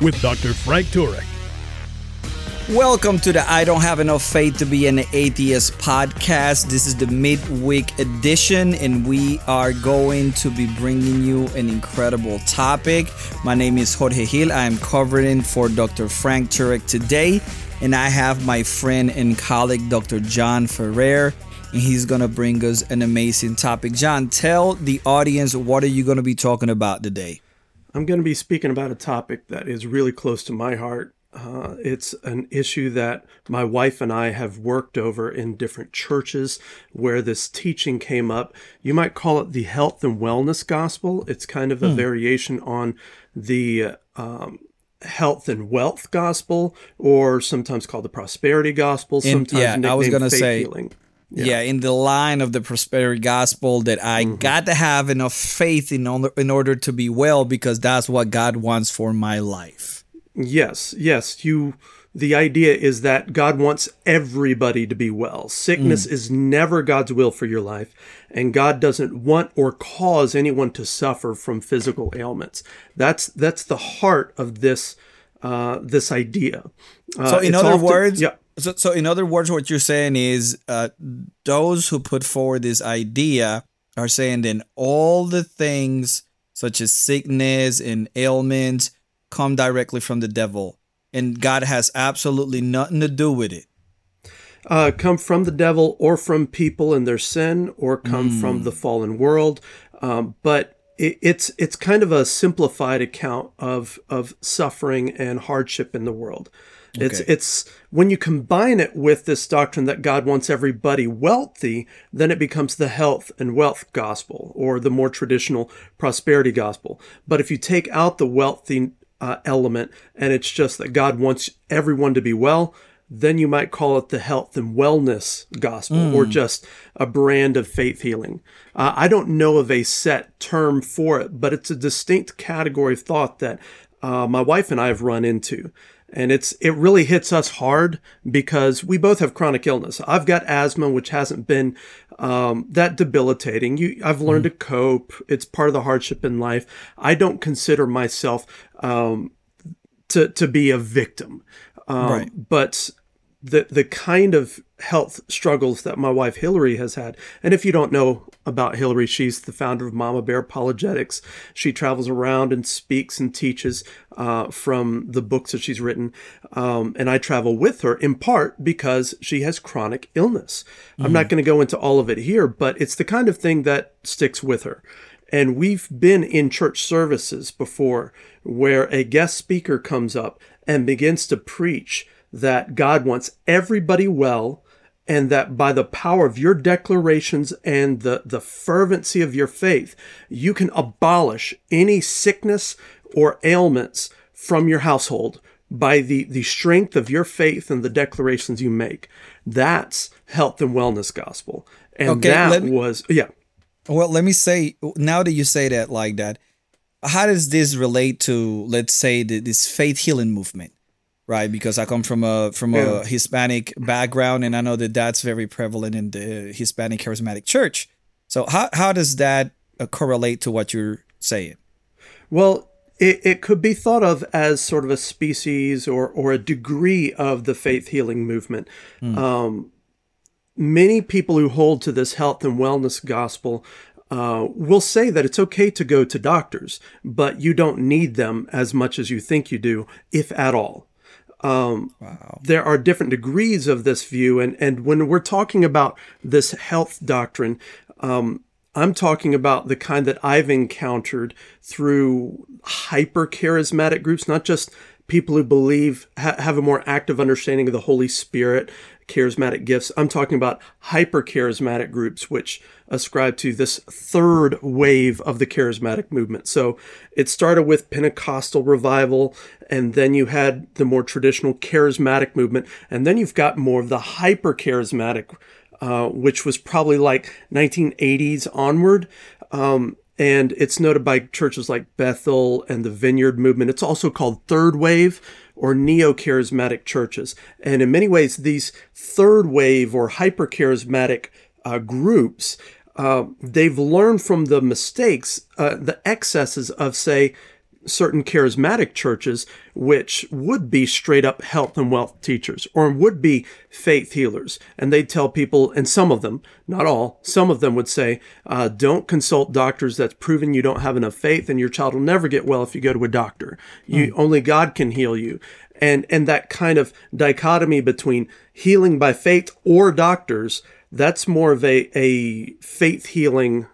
with Dr. Frank Turek. Welcome to the I Don't Have Enough Faith to Be an Atheist podcast. This is the midweek edition, and we are going to be bringing you an incredible topic. My name is Jorge Gil. I am covering for Dr. Frank Turek today, and I have my friend and colleague, Dr. John Ferrer, and he's going to bring us an amazing topic. John, tell the audience what are you going to be talking about today? I'm going to be speaking about a topic that is really close to my heart uh, it's an issue that my wife and I have worked over in different churches where this teaching came up. You might call it the health and wellness gospel. It's kind of a hmm. variation on the um, health and wealth gospel, or sometimes called the prosperity gospel. Sometimes in, yeah, I was going to say. Yeah. yeah. in the line of the prosperity gospel that I mm-hmm. got to have enough faith in order, in order to be well because that's what God wants for my life. Yes, yes. You the idea is that God wants everybody to be well. Sickness mm. is never God's will for your life, and God doesn't want or cause anyone to suffer from physical ailments. That's that's the heart of this uh, this idea. Uh, so, in other often, words, yeah. So, so, in other words, what you're saying is uh, those who put forward this idea are saying that all the things such as sickness and ailments come directly from the devil, and God has absolutely nothing to do with it. Uh, come from the devil or from people and their sin, or come mm. from the fallen world. Um, but it, it's it's kind of a simplified account of of suffering and hardship in the world. Okay. It's it's when you combine it with this doctrine that God wants everybody wealthy, then it becomes the health and wealth gospel or the more traditional prosperity gospel. But if you take out the wealthy uh, element and it's just that God wants everyone to be well, then you might call it the health and wellness gospel mm. or just a brand of faith healing. Uh, I don't know of a set term for it, but it's a distinct category of thought that uh, my wife and I have run into. And it's it really hits us hard because we both have chronic illness. I've got asthma, which hasn't been um, that debilitating. You, I've learned mm. to cope. It's part of the hardship in life. I don't consider myself um, to to be a victim, um, right. but the the kind of health struggles that my wife Hillary has had. And if you don't know about Hillary, she's the founder of Mama Bear Apologetics. She travels around and speaks and teaches uh, from the books that she's written. Um, and I travel with her in part because she has chronic illness. Mm-hmm. I'm not mm-hmm. going to go into all of it here, but it's the kind of thing that sticks with her. And we've been in church services before where a guest speaker comes up and begins to preach that God wants everybody well and that by the power of your declarations and the, the fervency of your faith, you can abolish any sickness or ailments from your household by the, the strength of your faith and the declarations you make. That's health and wellness gospel. And okay, that me, was, yeah. Well, let me say, now that you say that like that, how does this relate to, let's say, the, this faith healing movement? Right? Because I come from a from yeah. a Hispanic background, and I know that that's very prevalent in the Hispanic charismatic church. So how how does that uh, correlate to what you're saying? Well, it, it could be thought of as sort of a species or or a degree of the faith healing movement. Mm. Um, many people who hold to this health and wellness gospel uh, will say that it's okay to go to doctors, but you don't need them as much as you think you do, if at all. Um, wow. There are different degrees of this view, and and when we're talking about this health doctrine, um, I'm talking about the kind that I've encountered through hyper charismatic groups, not just people who believe ha- have a more active understanding of the Holy Spirit, charismatic gifts. I'm talking about hyper charismatic groups, which ascribe to this third wave of the charismatic movement. So it started with Pentecostal revival, and then you had the more traditional charismatic movement, and then you've got more of the hyper charismatic, uh, which was probably like 1980s onward. Um, and it's noted by churches like Bethel and the Vineyard Movement. It's also called Third Wave or Neo Charismatic churches. And in many ways, these third wave or hyper charismatic uh, groups, uh, they've learned from the mistakes, uh, the excesses of, say, certain charismatic churches, which would be straight up health and wealth teachers or would be faith healers. And they'd tell people, and some of them, not all, some of them would say, uh, don't consult doctors that's proven you don't have enough faith and your child will never get well if you go to a doctor. You, mm. Only God can heal you. And, and that kind of dichotomy between healing by faith or doctors, that's more of a, a faith healing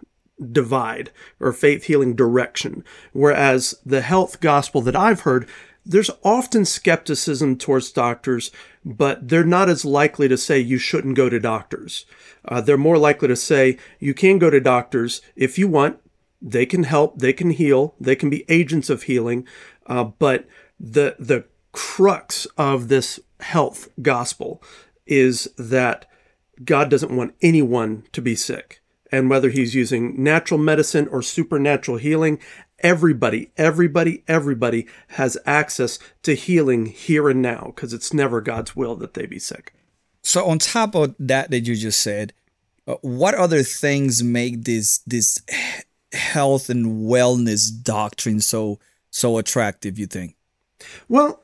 divide or faith healing direction. Whereas the health gospel that I've heard, there's often skepticism towards doctors, but they're not as likely to say you shouldn't go to doctors. Uh, they're more likely to say you can go to doctors if you want. They can help, they can heal, they can be agents of healing, uh, but the the crux of this health gospel is that God doesn't want anyone to be sick and whether he's using natural medicine or supernatural healing, everybody, everybody, everybody has access to healing here and now because it's never God's will that they be sick. So, on top of that, that you just said, uh, what other things make this this health and wellness doctrine so so attractive? You think? Well,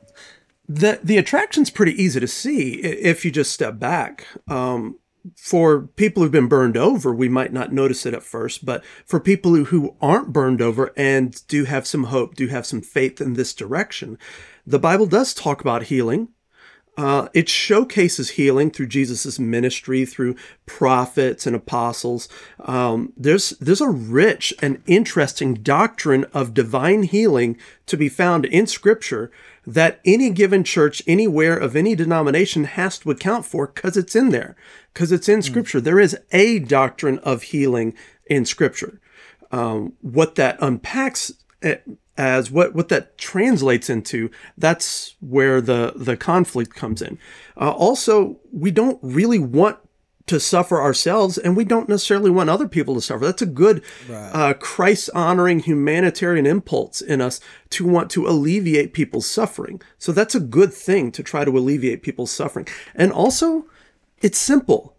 the the attraction's pretty easy to see if you just step back. Um, for people who've been burned over, we might not notice it at first, but for people who, who aren't burned over and do have some hope, do have some faith in this direction, the Bible does talk about healing. Uh, it showcases healing through Jesus' ministry, through prophets and apostles. Um, there's there's a rich and interesting doctrine of divine healing to be found in Scripture that any given church anywhere of any denomination has to account for because it's in there, because it's in mm. Scripture. There is a doctrine of healing in Scripture. Um, what that unpacks eh, as what what that translates into that's where the the conflict comes in uh, also we don't really want to suffer ourselves and we don't necessarily want other people to suffer. That's a good right. uh, christ honoring humanitarian impulse in us to want to alleviate people's suffering. So that's a good thing to try to alleviate people's suffering. And also it's simple.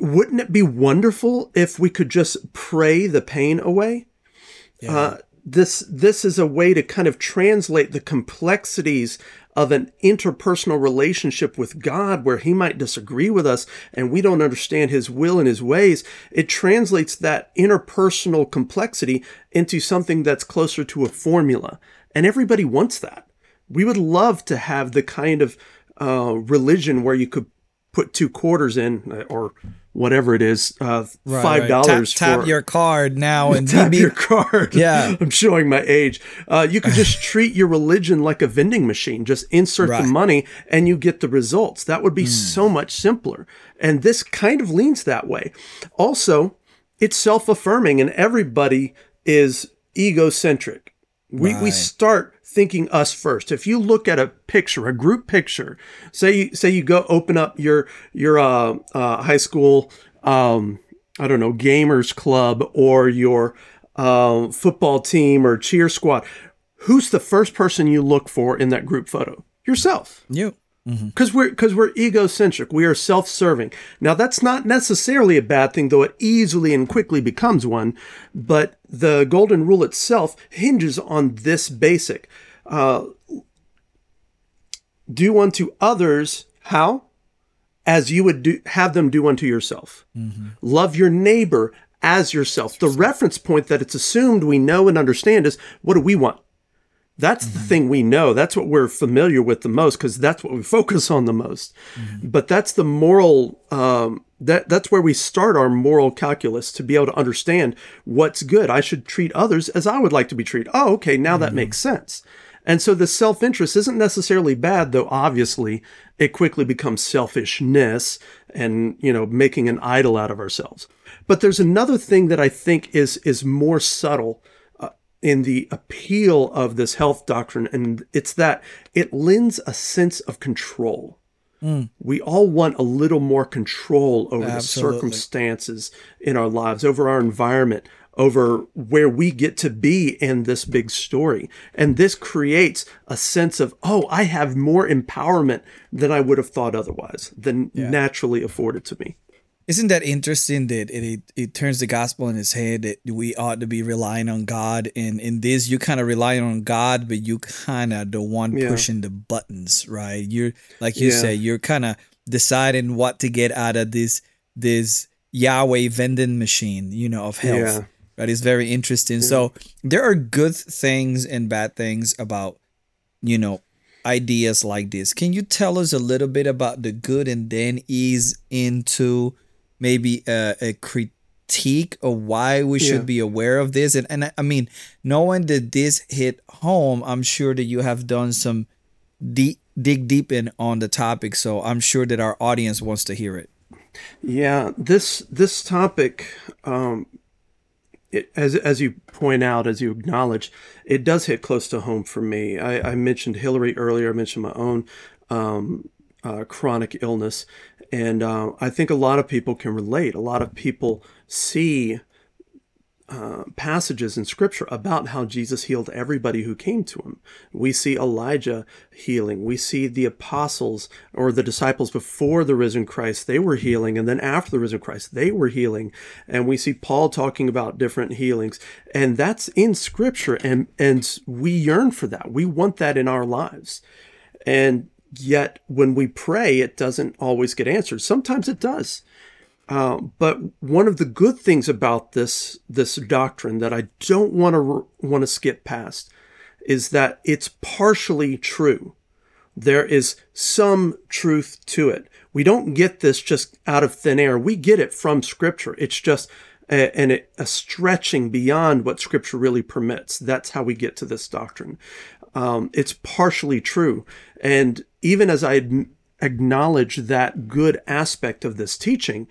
Wouldn't it be wonderful if we could just pray the pain away? Yeah. uh, this this is a way to kind of translate the complexities of an interpersonal relationship with God where he might disagree with us and we don't understand his will and his ways. It translates that interpersonal complexity into something that's closer to a formula. And everybody wants that. We would love to have the kind of uh, religion where you could put two quarters in or whatever it is, uh, right, five dollars. Right. Tap, tap, your card now and tap your card. Yeah, I'm showing my age. Uh, you could just treat your religion like a vending machine. Just insert right. the money and you get the results. That would be mm. so much simpler. And this kind of leans that way. Also, it's self affirming, and everybody is egocentric. We we start thinking us first. If you look at a picture, a group picture, say say you go open up your your uh, uh, high school, um, I don't know, gamers club or your uh, football team or cheer squad, who's the first person you look for in that group photo? Yourself. You because mm-hmm. we're because we're egocentric. We are self-serving. Now that's not necessarily a bad thing though it easily and quickly becomes one but the golden rule itself hinges on this basic. Uh, do unto others how? As you would do have them do unto yourself. Mm-hmm. love your neighbor as yourself. The reference point that it's assumed we know and understand is what do we want that's mm-hmm. the thing we know. That's what we're familiar with the most because that's what we focus on the most. Mm-hmm. But that's the moral. Um, that that's where we start our moral calculus to be able to understand what's good. I should treat others as I would like to be treated. Oh, okay, now mm-hmm. that makes sense. And so the self interest isn't necessarily bad, though obviously it quickly becomes selfishness and, you know, making an idol out of ourselves. But there's another thing that I think is, is more subtle in the appeal of this health doctrine, and it's that it lends a sense of control. Hmm. We all want a little more control over the circumstances in our lives, over our environment, over where we get to be in this big story. And this creates a sense of, oh, I have more empowerment than I would have thought otherwise, than naturally afforded to me. Isn't that interesting that it, it it turns the gospel in his head that we ought to be relying on God and in this you kind of relying on God but you kind of the one Yeah. pushing the buttons right you're like you Yeah. say you're kind of deciding what to get out of this this Yahweh vending machine you know of health Yeah. right it's very interesting so there are good things and bad things about you know ideas like this can you tell us a little bit about the good and then ease into maybe a, a critique of why we should be aware of this and, and I- i mean knowing that this hit home i'm sure that you have done some deep dig deep in on the topic so i'm sure that our audience wants to hear it Yeah, this this topic, um, it, as as you point out, as you acknowledge, it does hit close to home for me. I, I mentioned Hillary earlier. I mentioned my own um, uh, chronic illness, and uh, I think a lot of people can relate. A lot of people see uh, passages in scripture about how Jesus healed everybody who came to him. We see Elijah healing. We see the apostles or the disciples before the risen Christ, they were healing. And then after the risen Christ, they were healing. And we see Paul talking about different healings. And that's in scripture. And, and we yearn for that. We want that in our lives. And yet when we pray, it doesn't always get answered. Sometimes it does. Uh, but one of the good things about this this doctrine that I don't want to want to skip past is that it's partially true. There is some truth to it. We don't get this just out of thin air. We get it from Scripture. It's just a, and a stretching beyond what Scripture really permits. That's how we get to this doctrine. Um, it's partially true, and even as I acknowledge that good aspect of this teaching,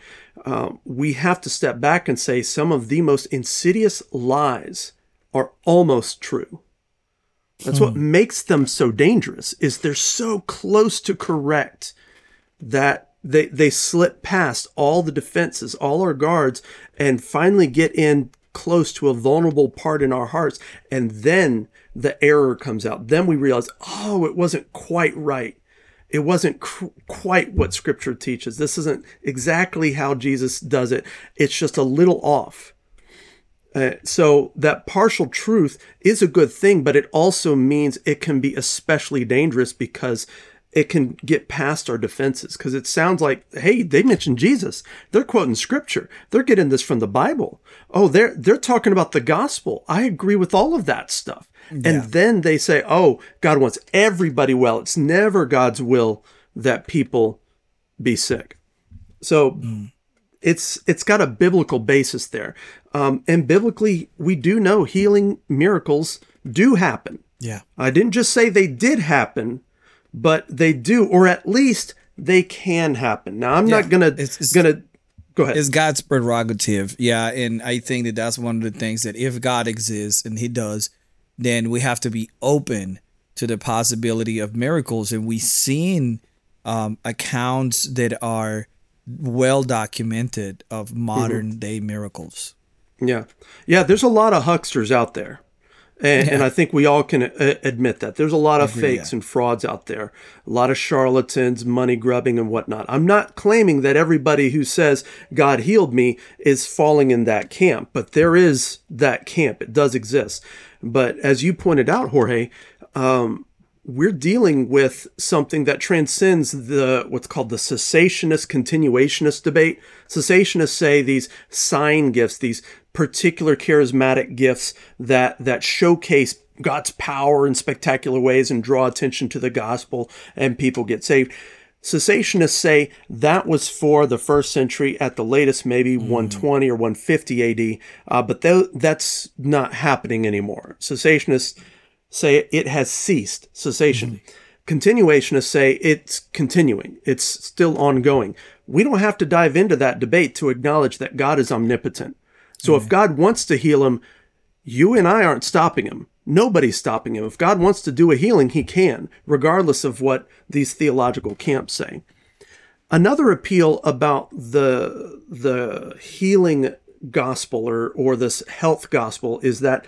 uh, we have to step back and say some of the most insidious lies are almost true. That's what makes them so dangerous is they're so close to correct that they they slip past all the defenses, all our guards, and finally get in close to a vulnerable part in our hearts, and then the error comes out. Then we realize, oh, it wasn't quite right. It wasn't cr- quite what Scripture teaches. This isn't exactly how Jesus does it. It's just a little off. Uh, so that partial truth is a good thing, but it also means it can be especially dangerous because it can get past our defenses. Because it sounds like, hey, they mentioned Jesus. They're quoting Scripture. They're getting this from the Bible. Oh, they're they're talking about the gospel. I agree with all of that stuff. And then they say, oh, God wants everybody well. It's never God's will that people be sick. So it's it's got a biblical basis there, um, and biblically we do know healing miracles do happen. yeah I didn't just say they did happen, but they do, or at least they can happen. Now I'm Yeah, not gonna it's- it's- gonna go ahead. It's God's prerogative. Yeah. And I think that that's one of the things that if God exists and He does, then we have to be open to the possibility of miracles. And we've seen um, accounts that are well documented of modern day miracles. Yeah. Yeah, there's a lot of hucksters out there. And, and I think we all can uh, admit that. There's a lot of fakes and frauds out there, a lot of charlatans, money grubbing, and whatnot. I'm not claiming that everybody who says God healed me is falling in that camp, but there is that camp. It does exist. But as you pointed out, Jorge, um, we're dealing with something that transcends the what's called the cessationist continuationist debate. Cessationists say these sign gifts, these particular charismatic gifts that that showcase God's power in spectacular ways and draw attention to the gospel and people get saved. Cessationists say that was for the first century at the latest, maybe hmm. 120 or 150 AD, uh, but tho- that's not happening anymore. Cessationists say it has ceased, cessation. Hmm. Continuationists say it's continuing, it's still ongoing. We don't have to dive into that debate to acknowledge that God is omnipotent. So if hmm. God wants to heal him, you and I aren't stopping him. Nobody's stopping him. If God wants to do a healing, he can, regardless of what these theological camps say. Another appeal about the the healing gospel or or this health gospel is that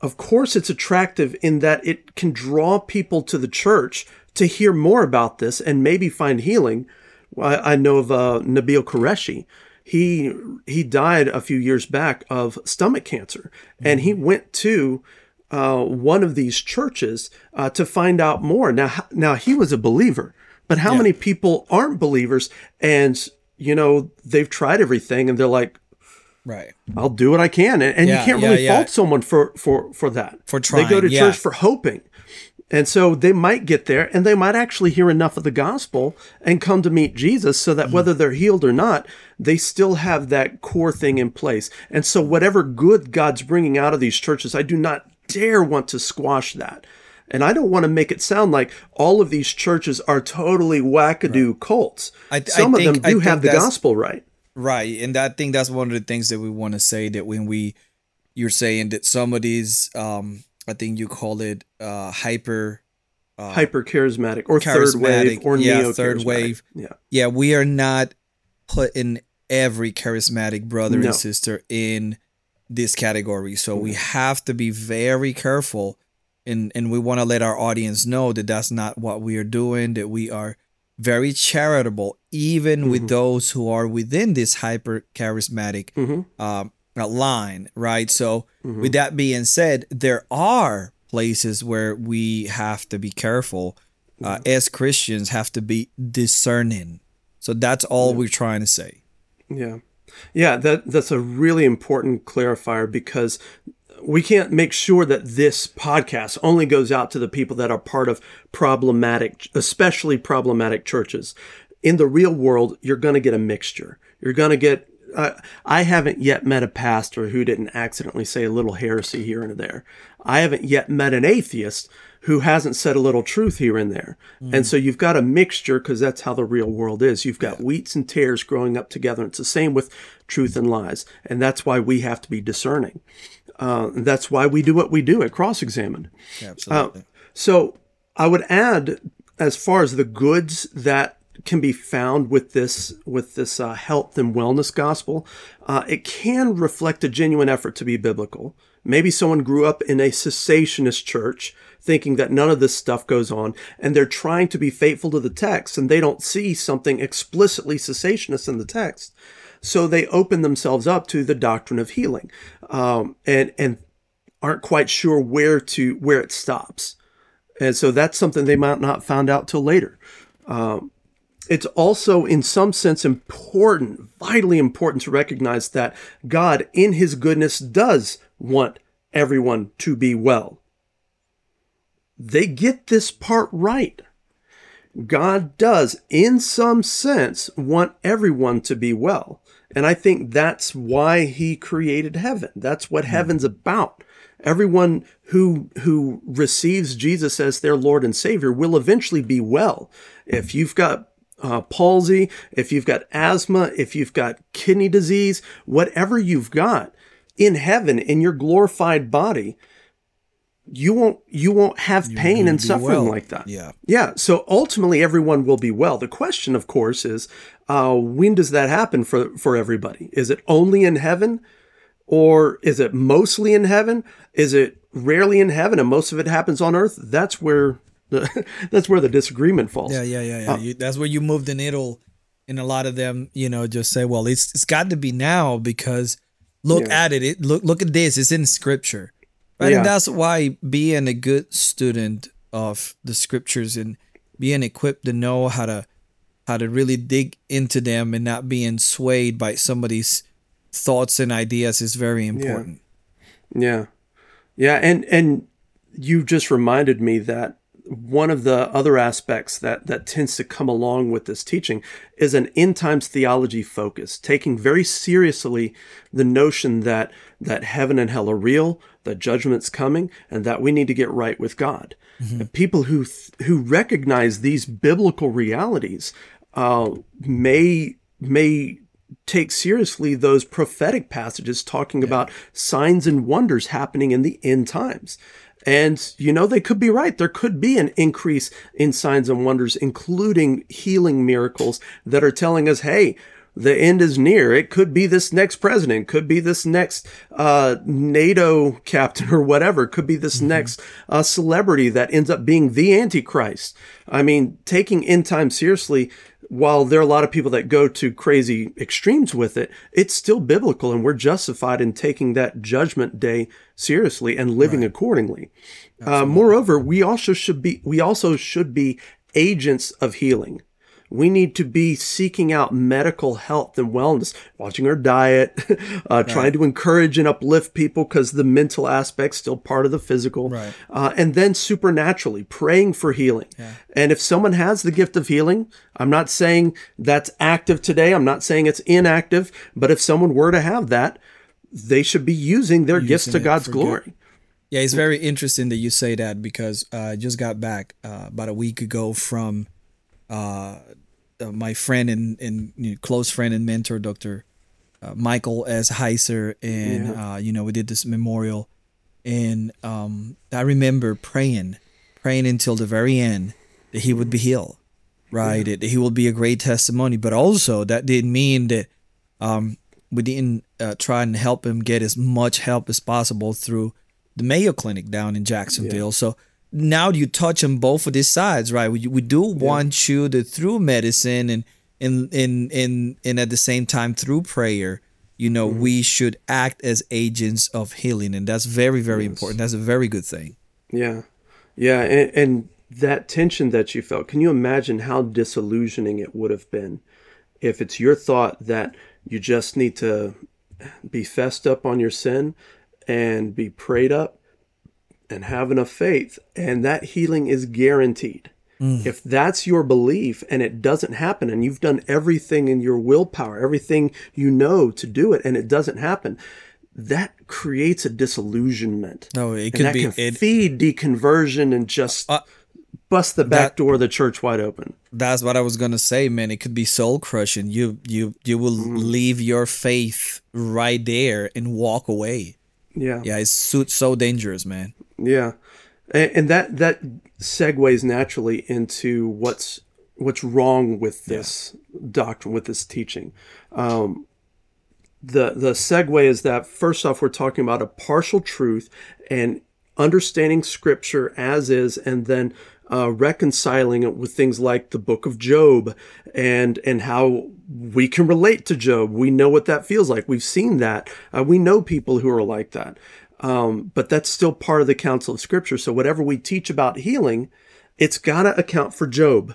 of course it's attractive in that it can draw people to the church to hear more about this and maybe find healing. I, I know of uh, Nabil Qureshi. He he died a few years back of stomach cancer, and he went to uh, one of these churches uh, to find out more. Now, now he was a believer, but how many people aren't believers? And you know they've tried everything, and they're like, Right. "I'll do what I can," and, and Yeah, you can't yeah, really yeah. fault someone for for for that. For trying, they go to yeah. church for hoping. And so they might get there and they might actually hear enough of the gospel and come to meet Jesus so Mm. that whether they're healed or not, they still have that core thing in place. And so, whatever good God's bringing out of these churches, I do not dare want to squash that. And I don't want to make it sound like all of these churches are totally wackadoo cults. I th- I Some of think- them do have the gospel right. Right, and I think that's one of the things that we want to say that when we, you're saying that some of these, um, I think you call it uh, hyper, Hyper charismatic or third wave charismatic, or yeah, neo third wave. Yeah. yeah, we are not putting every charismatic brother No. and sister in this category. So we have to be very careful and and we want to let our audience know that that's not what we are doing that we are very charitable even with those who are within this hyper charismatic um, uh, line, right? So, with that being said, there are places where we have to be careful uh, as Christians, have to be discerning. So that's all we're trying to say. Yeah. Yeah, that that's a really important clarifier because we can't make sure that this podcast only goes out to the people that are part of problematic, especially problematic churches. In the real world, you're going to get a mixture. You're going to get. Uh, I haven't yet met a pastor who didn't accidentally say a little heresy here and there. I haven't yet met an atheist who hasn't said a little truth here and there. And so you've got a mixture because that's how the real world is. You've got wheats and tares growing up together. It's the same with truth and lies. And that's why we have to be discerning. Uh, that's why we do what we do at Cross Examined. Absolutely. So I would add, as far as the goods that can be found with this with this uh, health and wellness gospel, uh, it can reflect a genuine effort to be biblical. Maybe someone grew up in a cessationist church, thinking that none of this stuff goes on, and they're trying to be faithful to the text, and they don't see something explicitly cessationist in the text. So they open themselves up to the doctrine of healing, um, and and aren't quite sure where to where it stops. And so that's something they might not found out till later. Um, it's also, in some sense, important, vitally important to recognize that God, in His goodness, does want everyone to be well. They get this part right. God does, in some sense, want everyone to be well. And I think that's why he created heaven. That's what heaven's about. Everyone who who receives Jesus as their Lord and Savior will eventually be well. If you've got uh, palsy, if you've got asthma, if you've got kidney disease, whatever you've got in heaven in your glorified body, you won't you won't have pain and suffering well. like that. Yeah. Yeah. So ultimately, everyone will be well. The question, of course, is uh, when does that happen for for everybody? Is it only in heaven, or is it mostly in heaven? Is it rarely in heaven and most of it happens on earth? That's where the that's where the disagreement falls. Yeah, yeah, yeah, yeah. you, that's where you move the needle. And a lot of them, you know, just say, "Well, it's it's got to be now because look Yeah. at it. It look look at this. It's in scripture, right? Yeah. And that's why being a good student of the scriptures and being equipped to know how to how to really dig into them and not being swayed by somebody's thoughts and ideas is very important. Yeah. Yeah, and and you just reminded me that one of the other aspects that that tends to come along with this teaching is an end times theology focus, taking very seriously the notion that that heaven and hell are real, that judgment's coming and that we need to get right with God. And people who who recognize these biblical realities uh, may may take seriously those prophetic passages talking about signs and wonders happening in the end times. And, you know, they could be right. There could be an increase in signs and wonders, including healing miracles that are telling us, hey, the end is near. It could be this next president, could be this next uh, NATO captain or whatever, could be this next uh, celebrity that ends up being the Antichrist. I mean, taking end time seriously, while there are a lot of people that go to crazy extremes with it, it's still biblical and we're justified in taking that judgment day seriously and living accordingly. Uh, moreover, we also should be we also should be agents of healing. We need to be seeking out medical health and wellness, watching our diet, uh, trying to encourage and uplift people because the mental aspect's still part of the physical. Right. Uh, and then supernaturally praying for healing. And if someone has the gift of healing, I'm not saying that's active today. I'm not saying it's inactive. But if someone were to have that, they should be using their gifts to God's for good. glory. Yeah, it's very interesting that you say that because uh, I just got back uh, about a week ago from uh, uh, my friend and, and you know, close friend and mentor, Dr. Uh, Michael S. Heiser. And, uh, you know, we did this memorial. And um, I remember praying, praying until the very end that he would be healed, right? That he will be a great testimony. But also, that didn't mean that um, we didn't uh, try and help him get as much help as possible through the Mayo Clinic down in Jacksonville. So now you touch on both of these sides, right? We, we do want you to through medicine and and and and and at the same time through prayer, you know, mm-hmm. we should act as agents of healing, and that's very very important. That's a very good thing. Yeah. Yeah. And, and that tension that you felt, can you imagine how disillusioning it would have been if it's your thought that you just need to be fessed up on your sin and be prayed up and have enough faith, and that healing is guaranteed. If that's your belief and it doesn't happen, and you've done everything in your willpower, everything you know to do it, and it doesn't happen, that creates a disillusionment. No, it and could that be- can it- feed deconversion and just Uh, bust the back that- door of the church wide open. That's what I was gonna say, man. It could be soul crushing. You you you will leave your faith right there and walk away. Yeah, Yeah, it's so, so dangerous, man. Yeah, and, and that that segues naturally into what's what's wrong with this doctrine, with this teaching. Um, the the segue is that first off, we're talking about a partial truth and understanding Scripture as is, and then uh, reconciling it with things like the Book of Job and and how we can relate to Job. We know what that feels like. We've seen that. Uh, we know people who are like that. Um, but that's still part of the counsel of Scripture. So whatever we teach about healing, it's got to account for Job.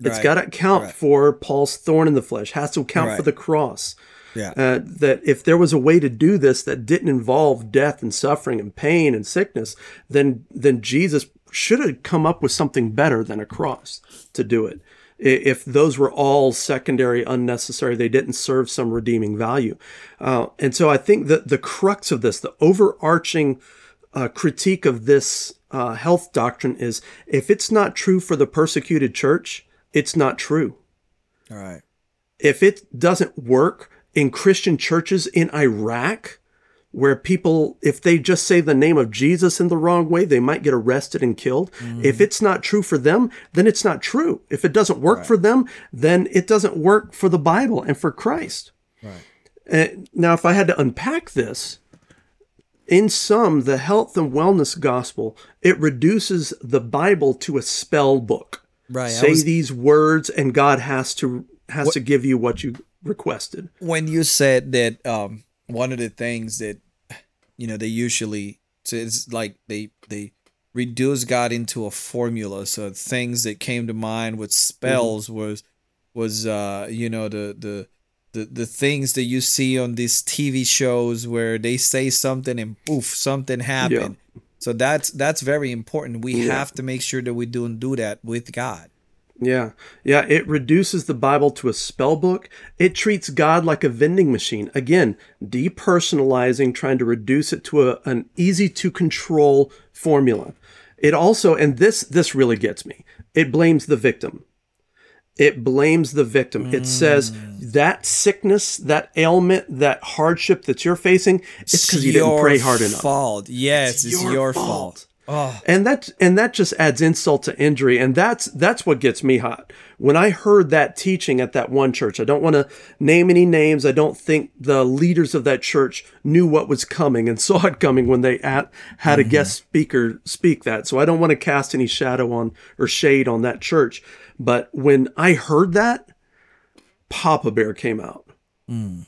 It's Right. got to account Right. for Paul's thorn in the flesh. Has to account for the cross. Yeah. Uh, that if there was a way to do this that didn't involve death and suffering and pain and sickness, then then Jesus should have come up with something better than a cross to do it. If those were all secondary, unnecessary, they didn't serve some redeeming value. Uh, and so I think that the crux of this, the overarching uh, critique of this uh, health doctrine is if it's not true for the persecuted church, it's not true All right. if it doesn't work in Christian churches in Iraq, where people, if they just say the name of Jesus in the wrong way, they might get arrested and killed. If it's not true for them, then it's not true. If it doesn't work for them, then it doesn't work for the Bible and for Christ. Right. Uh, now, if I had to unpack this, in sum, the health and wellness gospel, it reduces the Bible to a spell book. Right, Say was- these words and God has to has to give you what you requested. when you said that um one of the things that you know they usually so it's like they they reduce God into a formula. So things that came to mind with spells was was uh you know the the the, the things that you see on these TV shows where they say something and poof something happened. So that's that's very important. We Yeah. have to make sure that we don't do that with God. Yeah. Yeah. It reduces the Bible to a spell book. It treats God like a vending machine. Again, depersonalizing, trying to reduce it to a, an easy to control formula. It also, and this, this really gets me, it blames the victim. It blames the victim. It says mm. that sickness, that ailment, that hardship that you're facing, it's because you didn't pray hard enough. Fault. Yes, it's, your, fault. Oh. And that and that just adds insult to injury, and that's that's what gets me hot. When I heard that teaching at that one church, I don't want to name any names. I don't think the leaders of that church knew what was coming and saw it coming when they at, had a mm-hmm. guest speaker speak that. So I don't want to cast any shadow on or shade on that church. But when I heard that, Papa Bear came out.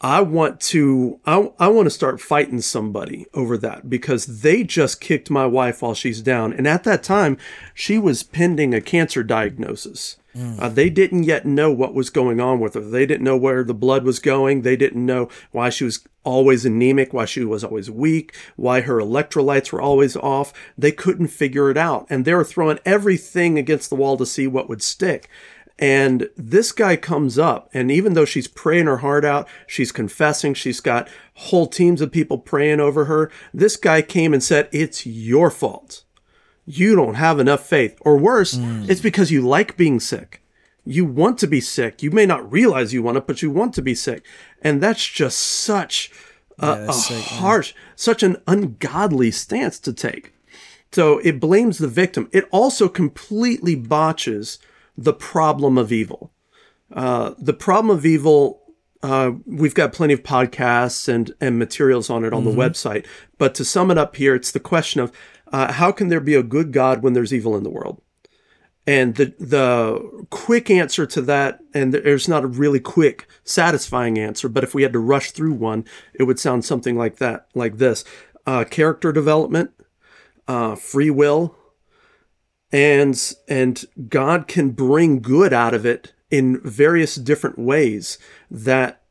I want to I, I want to start fighting somebody over that because they just kicked my wife while she's down and at that time she was pending a cancer diagnosis. Uh, they didn't yet know what was going on with her. They didn't know where the blood was going. They didn't know why she was always anemic, why she was always weak, why her electrolytes were always off. They couldn't figure it out. And they were throwing everything against the wall to see what would stick. And this guy comes up, and even though she's praying her heart out, she's confessing, she's got whole teams of people praying over her. This guy came and said, It's your fault. You don't have enough faith. Or worse, mm. it's because you like being sick. You want to be sick. You may not realize you want it, but you want to be sick. And that's just such a, Yeah, a that's harsh, such an ungodly stance to take. So it blames the victim. It also completely botches the problem of evil. Uh, the problem of evil, uh, we've got plenty of podcasts and, and materials on it on the website. But to sum it up here, it's the question of uh, how can there be a good God when there's evil in the world? And the the quick answer to that, and there's not a really quick, satisfying answer, but if we had to rush through one, it would sound something like that, like this: uh, character development, uh, free will, and and God can bring good out of it in various different ways that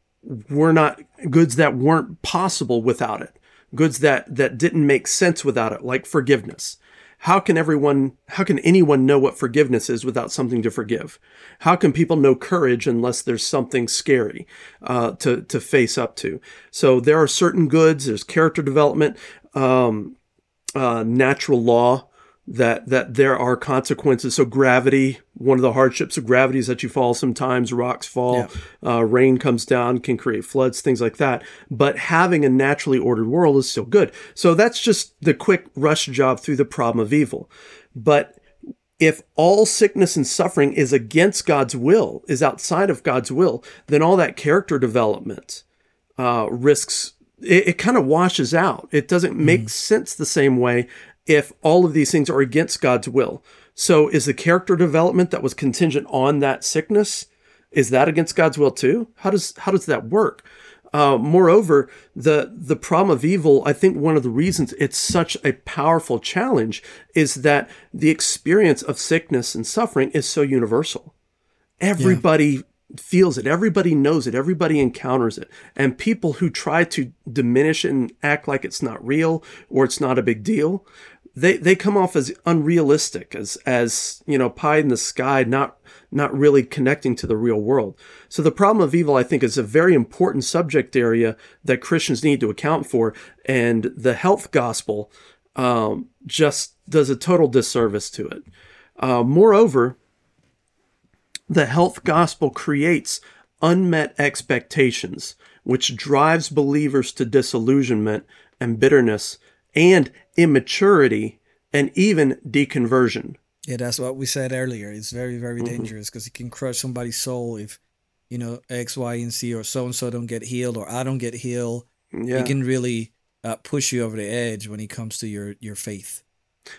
were not goods that weren't possible without it, goods that that didn't make sense without it, like forgiveness. How can everyone, how can anyone know what forgiveness is without something to forgive? How can people know courage unless there's something scary uh, to to face up to? So there are certain goods. There's character development, um, uh, natural law that that there are consequences. So gravity, one of the hardships of gravity is that you fall sometimes, rocks fall, uh, rain comes down, can create floods, things like that. But having a naturally ordered world is still good. So that's just the quick rush job through the problem of evil. But if all sickness and suffering is against God's will, is outside of God's will, then all that character development uh, risks it, it kind of washes out. It doesn't make sense the same way if all of these things are against God's will. So is the character development that was contingent on that sickness is that against God's will too? How does how does that work? Uh, moreover, the the problem of evil, I think one of the reasons it's such a powerful challenge is that the experience of sickness and suffering is so universal. Everybody feels it, everybody knows it, everybody encounters it. And people who try to diminish it and act like it's not real or it's not a big deal, they they come off as unrealistic, as as you know, pie in the sky, not not really connecting to the real world. So the problem of evil, I think, is a very important subject area that Christians need to account for, and the health gospel um, just does a total disservice to it. Uh, moreover, the health gospel creates unmet expectations, which drives believers to disillusionment and bitterness and immaturity and even deconversion. Yeah, that's what we said earlier. It's very, very Mm-hmm. dangerous because it can crush somebody's soul if, you know, X, Y, and Z or so and so don't get healed or I don't get healed. Yeah. It can really uh, push you over the edge when it comes to your your faith.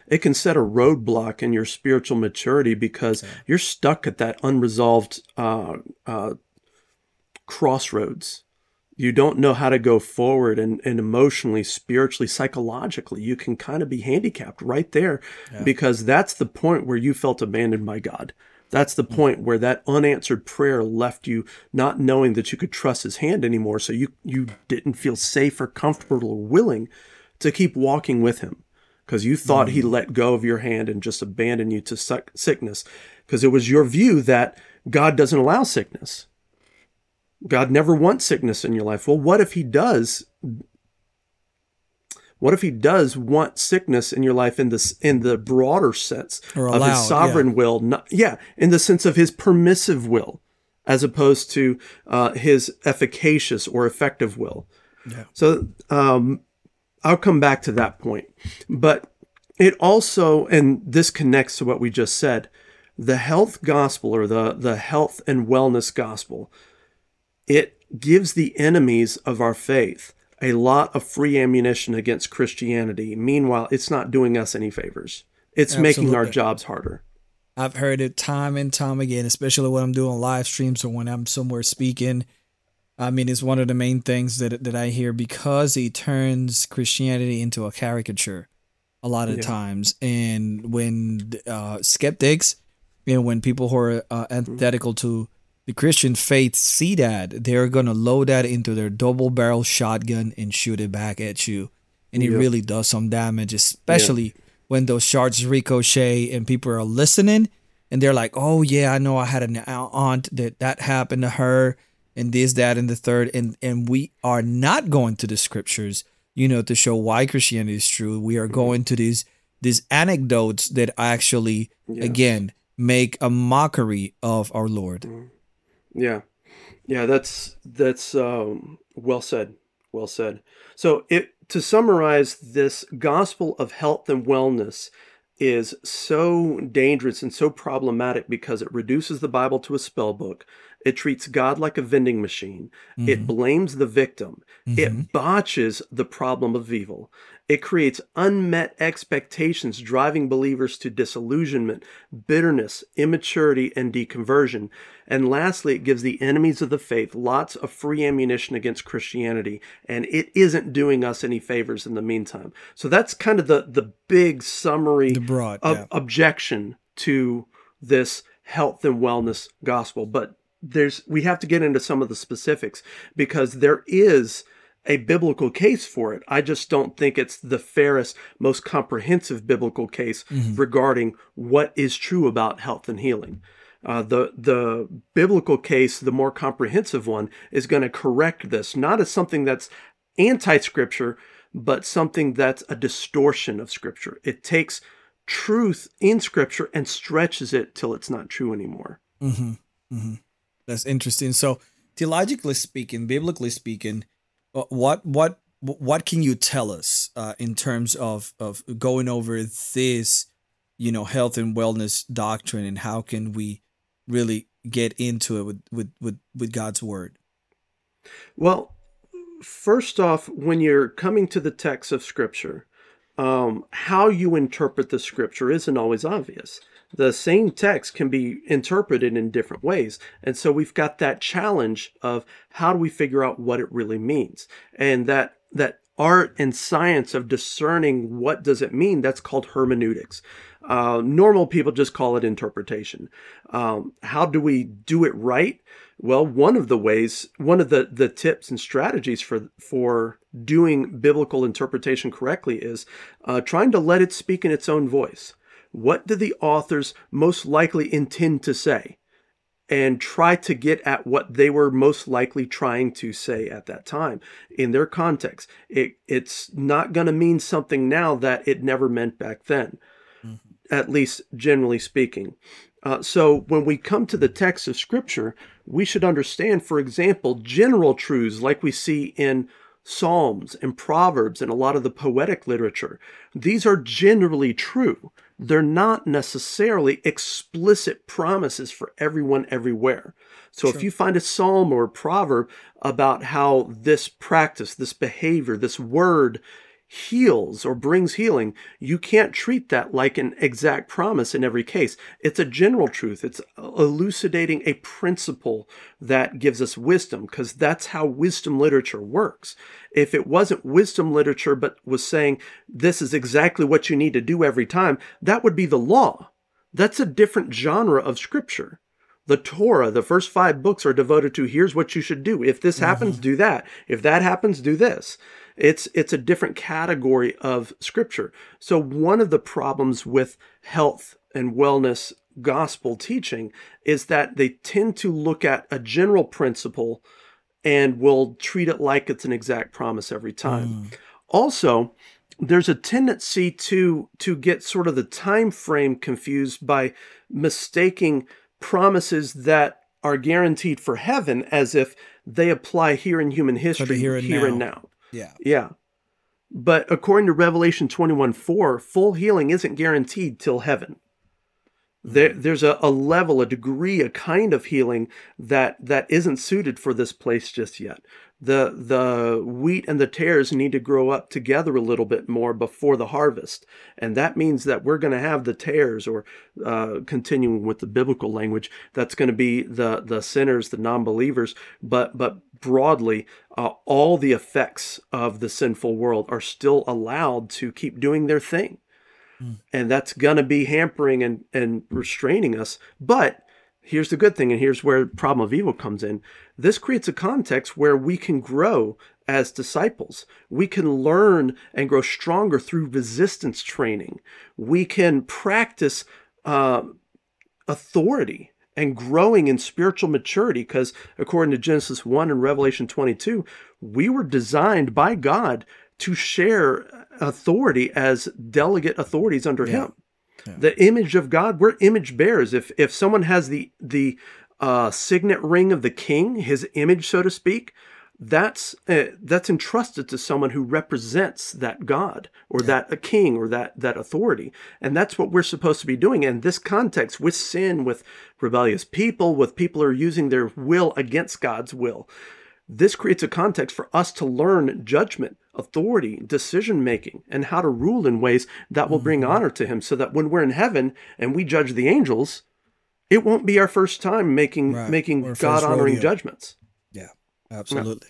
it can set a roadblock in your spiritual maturity because you're stuck at that unresolved uh, uh, crossroads. You don't know how to go forward and, and emotionally, spiritually, psychologically. You can kind of be handicapped right there because that's the point where you felt abandoned by God. That's the mm. point where that unanswered prayer left you not knowing that you could trust his hand anymore. So you, you didn't feel safe or comfortable or willing to keep walking with him. because you thought he mm. let go of your hand and just abandoned you to sick- sickness because it was your view that God doesn't allow sickness. God never wants sickness in your life. Well, what if he does? What if he does want sickness in your life in this in the broader sense Or of his sovereign yeah. will? Not, yeah, in the sense of his permissive will, as opposed to uh, his efficacious or effective will. Yeah. So um, I'll come back to that point. But it also, and this connects to what we just said, the health gospel or the, the health and wellness gospel, it gives the enemies of our faith a lot of free ammunition against Christianity. Meanwhile, it's not doing us any favors. It's making our jobs harder. I've heard it time and time again, especially when I'm doing live streams or when I'm somewhere speaking. I mean, it's one of the main things that that I hear because it turns Christianity into a caricature a lot of Yeah. times. And when uh, skeptics, you know, when people who are uh, antithetical to the Christian faith see that, they're gonna load that into their double barrel shotgun and shoot it back at you, and it Yeah. really does some damage, especially when those shards ricochet and people are listening and they're like, "Oh yeah, I know I had an aunt that that happened to her." And this, that, and the third, and and we are not going to the scriptures, you know, to show why Christianity is true. We are mm-hmm. going to these these anecdotes that actually, again, make a mockery of our Lord. Mm-hmm. Yeah, yeah, that's that's um, well said. Well said. So, it to summarize, this gospel of health and wellness is so dangerous and so problematic because it reduces the Bible to a spell book. It treats God like a vending machine. It blames the victim. It botches the problem of evil. It creates unmet expectations, driving believers to disillusionment, bitterness, immaturity, and deconversion. And lastly, it gives the enemies of the faith lots of free ammunition against Christianity, and it isn't doing us any favors in the meantime. So that's kind of the, the big summary The broad, of yeah. objection to this health and wellness gospel. But there's we have to get into some of the specifics because there is a biblical case for it. I just don't think it's the fairest, most comprehensive biblical case mm-hmm. regarding what is true about health and healing. Uh, the the biblical case, the more comprehensive one, is going to correct this, not as something that's anti-scripture, but something that's a distortion of scripture. It takes truth in scripture and stretches it till it's not true anymore. Mm-hmm. Mm-hmm. That's interesting. So, theologically speaking, biblically speaking, what what what can you tell us uh, in terms of of going over this, you know, health and wellness doctrine, and how can we really get into it with with with, with God's word? Well, first off, when you're coming to the text of Scripture, um, how you interpret the Scripture isn't always obvious. The same text can be interpreted in different ways. And so we've got that challenge of how do we figure out what it really means? And that, that art and science of discerning what does it mean, that's called hermeneutics. Uh, normal people just call it interpretation. Um, how do we do it right? Well, one of the ways, one of the, the tips and strategies for for doing biblical interpretation correctly is uh, trying to let it speak in its own voice. What do the authors most likely intend to say? and try to get at what they were most likely trying to say at that time in their context. It, it's not going to mean something now that it never meant back then, at least generally speaking. Uh, so when we come to the text of Scripture, we should understand, for example, general truths like we see in Psalms and Proverbs and a lot of the poetic literature. These are generally true. They're not necessarily explicit promises for everyone everywhere. So if you find a psalm or a proverb about how this practice, this behavior, this word heals or brings healing, you can't treat that like an exact promise in every case. It's a general truth. It's elucidating a principle that gives us wisdom because that's how wisdom literature works. If it wasn't wisdom literature but was saying this is exactly what you need to do every time, that would be the law. That's a different genre of scripture. The Torah, the first five books are devoted to here's what you should do. If this happens, mm-hmm. do that. If that happens, do this. It's it's a different category of scripture. So one of the problems with health and wellness gospel teaching is that they tend to look at a general principle and will treat it like it's an exact promise every time. Hmm. Also, there's a tendency to to get sort of the time frame confused by mistaking promises that are guaranteed for heaven as if they apply here in human history here and and now. now. Yeah. Yeah. But according to Revelation 21 4, full healing isn't guaranteed till heaven. There, hmm. there's a, a level, a degree, a kind of healing that that isn't suited for this place just yet. The the wheat and the tares need to grow up together a little bit more before the harvest, and that means that we're going to have the tares, or uh, continuing with the biblical language, that's going to be the the sinners, the non-believers, but but broadly, uh, all the effects of the sinful world are still allowed to keep doing their thing. And that's going to be hampering and, and restraining us. But here's the good thing, and here's where problem of evil comes in. This creates a context where we can grow as disciples. We can learn and grow stronger through resistance training. We can practice uh, authority and growing in spiritual maturity because according to Genesis 1 and Revelation 22, we were designed by God to share authority as delegate authorities under him. The image of God, we're image bearers. If if someone has the the uh, signet ring of the king, his image, so to speak, that's uh, that's entrusted to someone who represents that God or that a king or that that authority, and that's what we're supposed to be doing. And this context with sin, with rebellious people, with people who are using their will against God's will, this creates a context for us to learn judgment, authority, decision making, and how to rule in ways that will bring honor to Him so that when we're in heaven and we judge the angels, it won't be our first time making Right. making God honoring judgments. Yeah. Absolutely.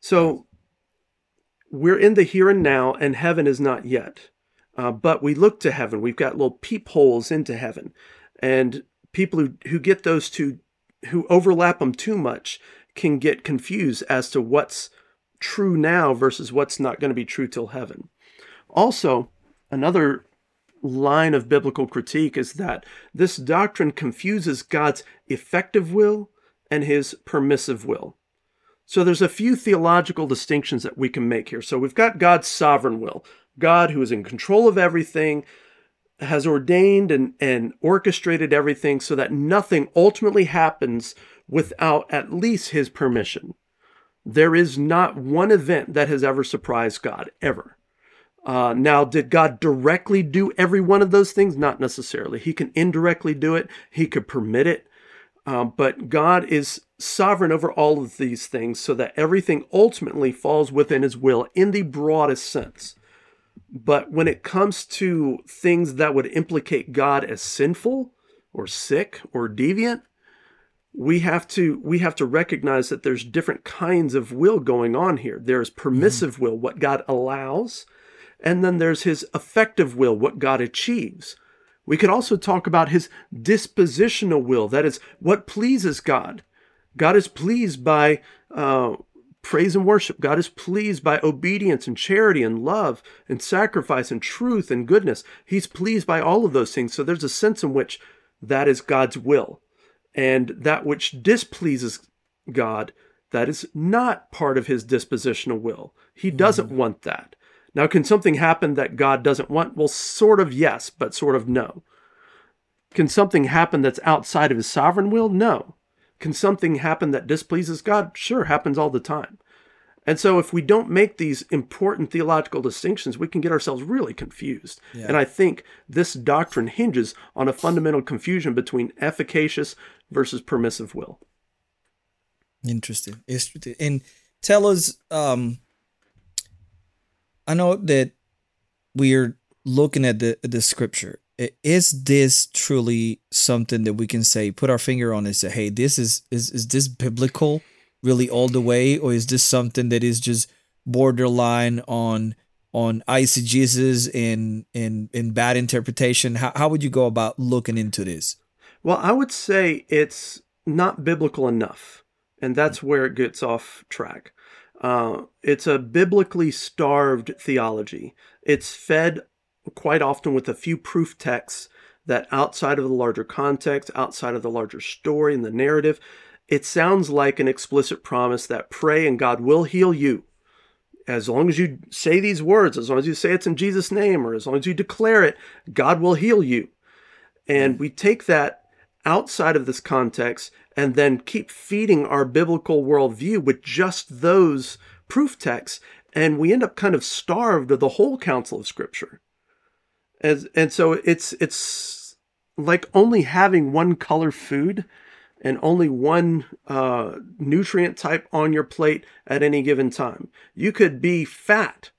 So we're in the here and now, and heaven is not yet. Uh, but we look to heaven. We've got little peepholes into heaven, and people who who get those two, who overlap them too much, can get confused as to what's true now versus what's not going to be true till heaven. Also, another line of biblical critique is that this doctrine confuses God's effective will and his permissive will. So there's a few theological distinctions that we can make here. So we've got God's sovereign will, God who is in control of everything, has ordained and, and orchestrated everything so that nothing ultimately happens without at least his permission. There is not one event that has ever surprised God, ever. Uh, now, did God directly do every one of those things? Not necessarily. He can indirectly do it, He could permit it. Um, but God is sovereign over all of these things so that everything ultimately falls within His will in the broadest sense. But when it comes to things that would implicate God as sinful or sick or deviant, we have to we have to recognize that there's different kinds of will going on here. There's permissive will, what God allows, and then there's his effective will, what God achieves. We could also talk about his dispositional will, that is, what pleases God. God is pleased by uh, praise and worship. God is pleased by obedience and charity and love and sacrifice and truth and goodness. He's pleased by all of those things. So there's a sense in which that is God's will. And that which displeases God, that is not part of his dispositional will. He hmm. doesn't want that. Now, can something happen that God doesn't want? Well, sort of yes, but sort of no. Can something happen that's outside of his sovereign will? No. Can something happen that displeases God? Sure, happens all the time. And so, if we don't make these important theological distinctions, we can get ourselves really confused. And I think this doctrine hinges on a fundamental confusion between efficacious versus permissive will. Interesting. Interesting. And tell us, um, I know that we're looking at the the scripture. Is this truly something that we can say, put our finger on and say, hey, this is is is this biblical really all the way? Or is this something that is just borderline on on eisegesis and and and bad interpretation? How how would you go about looking into this? Well, I would say it's not biblical enough, and that's where it gets off track. Uh, it's a biblically starved theology. It's fed quite often with a few proof texts that outside of the larger context, outside of the larger story and the narrative, it sounds like an explicit promise that pray and God will heal you. As long as you say these words, as long as you say it's in Jesus' name, or as long as you declare it, God will heal you. And we take that outside of this context and then keep feeding our biblical worldview with just those proof texts. And we end up kind of starved of the whole counsel of Scripture. As, and so it's it's like only having one color food and only one uh, nutrient type on your plate at any given time. You could be fat,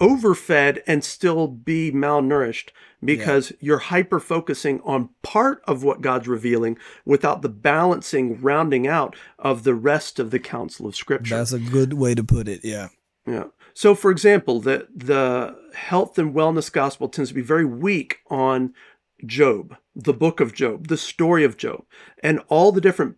overfed, and still be malnourished because yeah. you're hyper focusing on part of what God's revealing without the balancing, rounding out of the rest of the counsel of Scripture. That's a good way to put it. Yeah. Yeah. So, for example, the the health and wellness gospel tends to be very weak on Job, the book of Job, the story of Job, and all the different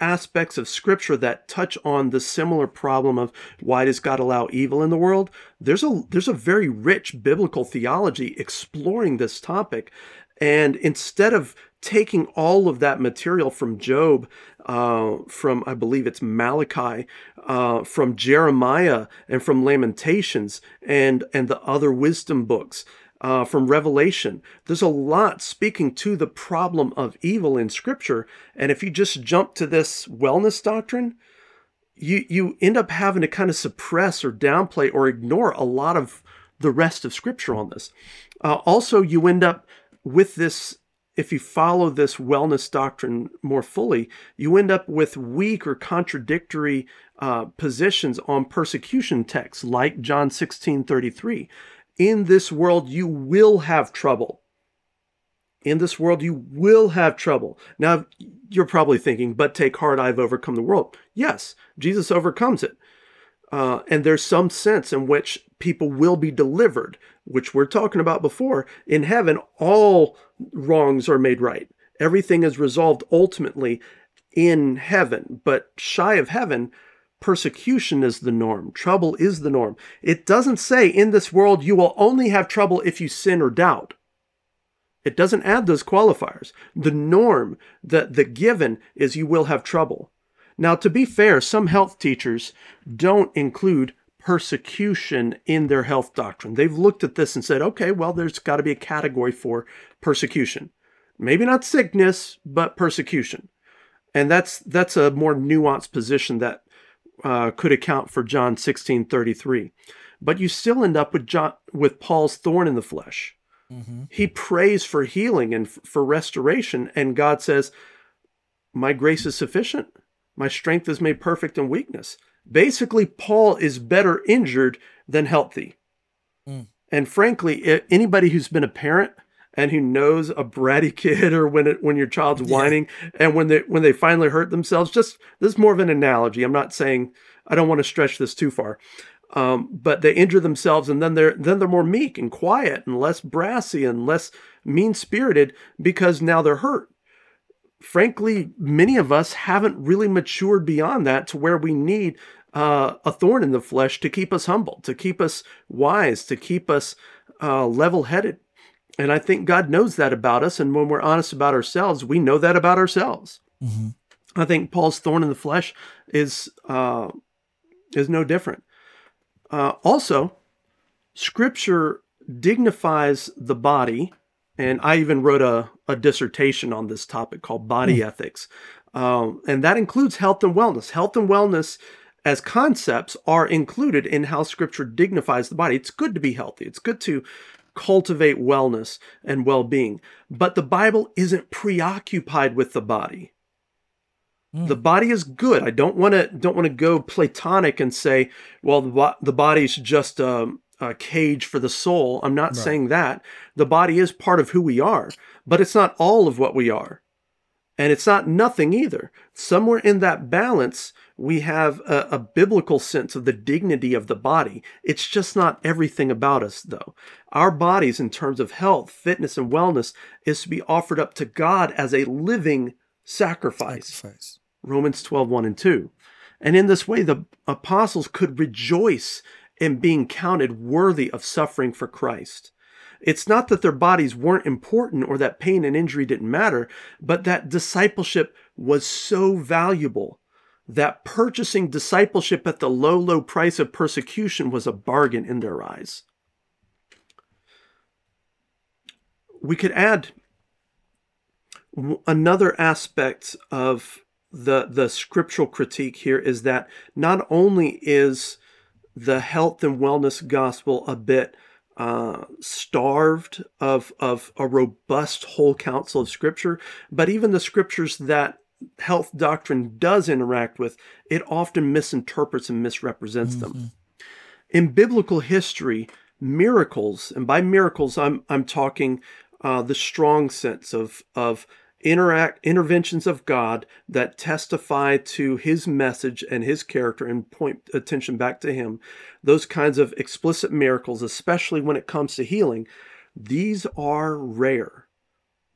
aspects of scripture that touch on the similar problem of why does God allow evil in the world? There's a there's a very rich biblical theology exploring this topic and instead of taking all of that material from Job uh, from I believe it's Malachi uh, from Jeremiah and from Lamentations and and the other wisdom books uh, from Revelation. There's a lot speaking to the problem of evil in Scripture. And if you just jump to this wellness doctrine, you, you end up having to kind of suppress or downplay or ignore a lot of the rest of Scripture on this. Uh, also, you end up with this if you follow this wellness doctrine more fully, you end up with weak or contradictory uh, positions on persecution texts, like John 16 33 in this world you will have trouble. In this world you will have trouble. Now, you're probably thinking, but take heart, I've overcome the world. Yes, Jesus overcomes it. Uh, and there's some sense in which people will be delivered, which we're talking about before. In heaven, all wrongs are made right. Everything is resolved ultimately in heaven. But shy of heaven, persecution is the norm, trouble is the norm. It doesn't say in this world you will only have trouble if you sin or doubt. It doesn't add those qualifiers. The norm, the, the given, is you will have trouble. Now, to be fair, some health teachers don't include persecution in their health doctrine. They've looked at this and said, okay, well, there's got to be a category for persecution. Maybe not sickness, but persecution. And that's that's a more nuanced position that uh, could account for John 16 33. But you still end up with John with Paul's thorn in the flesh. Mm-hmm. He prays for healing and f- for restoration, and God says, My grace is sufficient. My strength is made perfect in weakness. Basically, Paul is better injured than healthy. Mm. And frankly, anybody who's been a parent and who knows a bratty kid or when it when your child's whining yeah. and when they when they finally hurt themselves just this is more of an analogy. I'm not saying i don't want to stretch this too far. Um, but they injure themselves and then they're then they're more meek and quiet and less brassy and less mean spirited because now they're hurt. Frankly many of us haven't really matured beyond that to where we need uh, a thorn in the flesh to keep us humble to keep us wise to keep us uh, level-headed and I think God knows that about us. And when we're honest about ourselves, we know that about ourselves. Mm-hmm. I think Paul's thorn in the flesh is uh, is no different. Uh, also, Scripture dignifies the body, and I even wrote a, a dissertation on this topic called Body mm. Ethics, um, and that includes health and wellness. Health and wellness as concepts are included in how Scripture dignifies the body. It's good to be healthy. It's good to cultivate wellness and well being. But the Bible isn't preoccupied with the body. Mm. The body is good. I don't want to don't want to go platonic and say, well, the, the body's just a, a, cage for the soul. I'm not right. saying that. The body is part of who we are, but it's not all of what we are. And it's not nothing either. Somewhere in that balance, we have a, a, biblical sense of the dignity of the body. It's just not everything about us, though. Our bodies, in terms of health, fitness, and wellness, is to be offered up to God as a living sacrifice. sacrifice. Romans 12, 1 and 2. And in this way, the apostles could rejoice in being counted worthy of suffering for Christ. It's not that their bodies weren't important or that pain and injury didn't matter, but that discipleship was so valuable that purchasing discipleship at the low, low price of persecution was a bargain in their eyes. We could add another aspect of the the scriptural critique here is that not only is the health and wellness gospel a bit uh, starved of of a robust whole counsel of scripture, but even the scriptures that health doctrine does interact with, it often misinterprets and misrepresents mm-hmm. them. In biblical history, miracles, and by miracles I'm I'm talking uh, the strong sense of of interact interventions of God that testify to his message and his character and point attention back to him. Those kinds of explicit miracles especially when it comes to healing these are rare.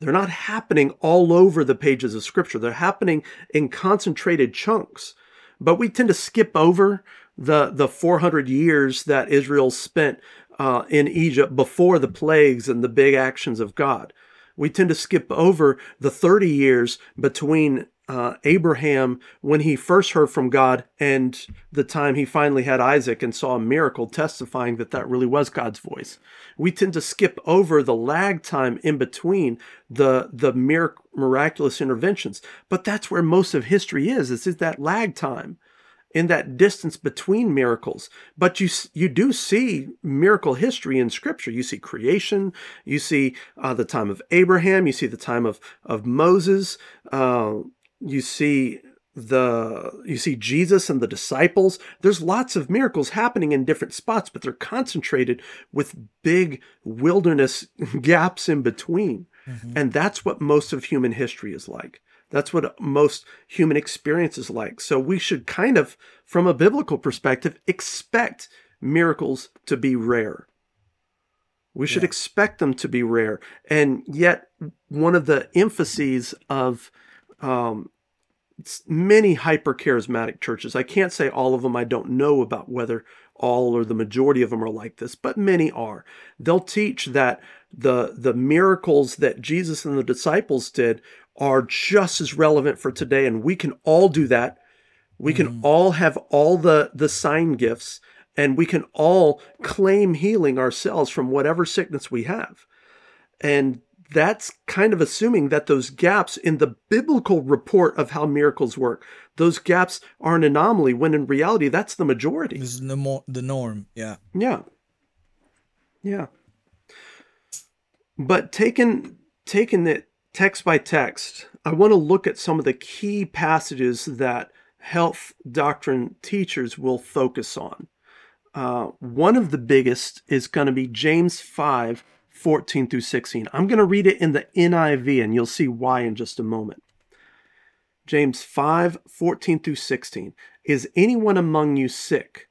They're not happening all over the pages of scripture. They're happening in concentrated chunks. But we tend to skip over the the 400 years that Israel spent uh, in Egypt before the plagues and the big actions of God we tend to skip over the 30 years between uh, Abraham when he first heard from God and the time he finally had Isaac and saw a miracle testifying that that really was God's voice. We tend to skip over the lag time in between the the mirac- miraculous interventions, but that's where most of history is. Is that lag time in that distance between miracles. But you you do see miracle history in Scripture. You see creation. You see uh, the time of Abraham. You see the time of of Moses. Uh, you see the you see Jesus and the disciples. There's lots of miracles happening in different spots, but they're concentrated with big wilderness gaps in between. Mm-hmm. And that's what most of human history is like. That's what most human experience is like. So we should kind of, from a biblical perspective, expect miracles to be rare. We should yeah. expect them to be rare. And yet, one of the emphases of um, many hyper charismatic churches, I can't say all of them, I don't know about whether all or the majority of them are like this, but many are. They'll teach that the, the miracles that Jesus and the disciples did are just as relevant for today and we can all do that. We can mm. all have all the the sign gifts and we can all claim healing ourselves from whatever sickness we have. And that's kind of assuming that those gaps in the biblical report of how miracles work those gaps are an anomaly when in reality that's the majority. This is the, mo- the norm yeah. Yeah. Yeah. But taking taking it text by text, I want to look at some of the key passages that health doctrine teachers will focus on. Uh, one of the biggest is going to be James 5 14 through 16. I'm going to read it in the NIV and you'll see why in just a moment. James 5 14 through 16. Is anyone among you sick?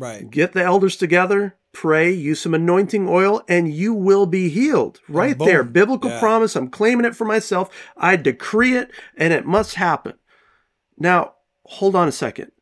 Right. Get the elders together, pray, use some anointing oil, and you will be healed. Right there. Biblical yeah. promise. I'm claiming it for myself. I decree it, and it must happen. Now, hold on a second.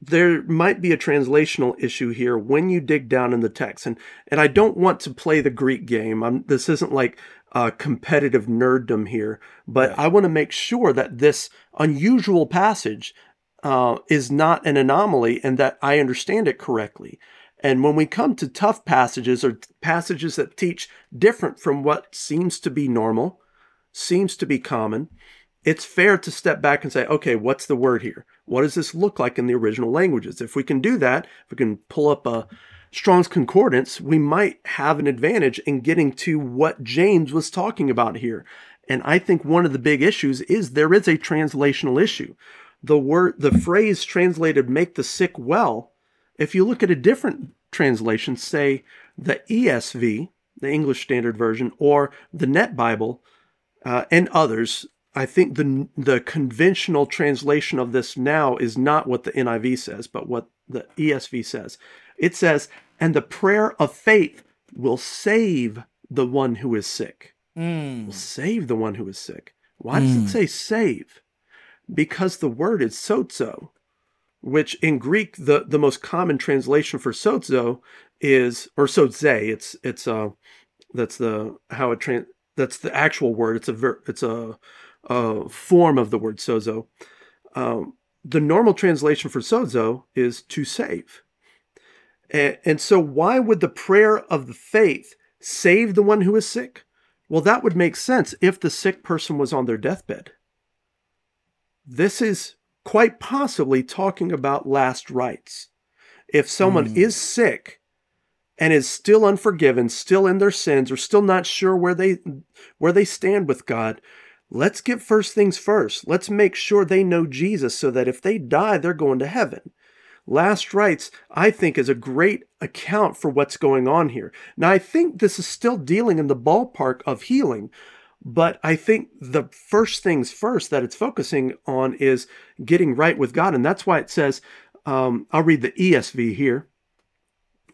There might be a translational issue here when you dig down in the text. And, and I don't want to play the Greek game. I'm, this isn't like uh, competitive nerddom here, but yeah. I want to make sure that this unusual passage uh, is not an anomaly and that I understand it correctly. And when we come to tough passages or passages that teach different from what seems to be normal, seems to be common, it's fair to step back and say, okay, what's the word here? What does this look like in the original languages? If we can do that, if we can pull up a Strong's Concordance, we might have an advantage in getting to what James was talking about here. And I think one of the big issues is there is a translational issue. The word, the phrase translated make the sick well, if you look at a different translation, say the ESV, the English Standard Version, or the Net Bible, uh, and others, I think the the conventional translation of this now is not what the NIV says, but what the ESV says. It says, "And the prayer of faith will save the one who is sick." Mm. Will save the one who is sick. Why does it say save? Because the word is sozo, which in Greek the the most common translation for sozo is or soze. It's it's uh that's the how it trans that's the actual word. It's a ver- it's a uh, form of the word sozo. Um, the normal translation for sozo is to save. And, and so, why would the prayer of the faith save the one who is sick? Well, that would make sense if the sick person was on their deathbed. This is quite possibly talking about last rites. If someone Mm. is sick and is still unforgiven, still in their sins, or still not sure where they where they stand with God, let's get first things first. Let's make sure they know Jesus so that if they die, they're going to heaven. Last rites, I think, is a great account for what's going on here. Now, I think this is still dealing in the ballpark of healing, but I think the first things first that it's focusing on is getting right with God. And that's why it says, um, I'll read the ESV here.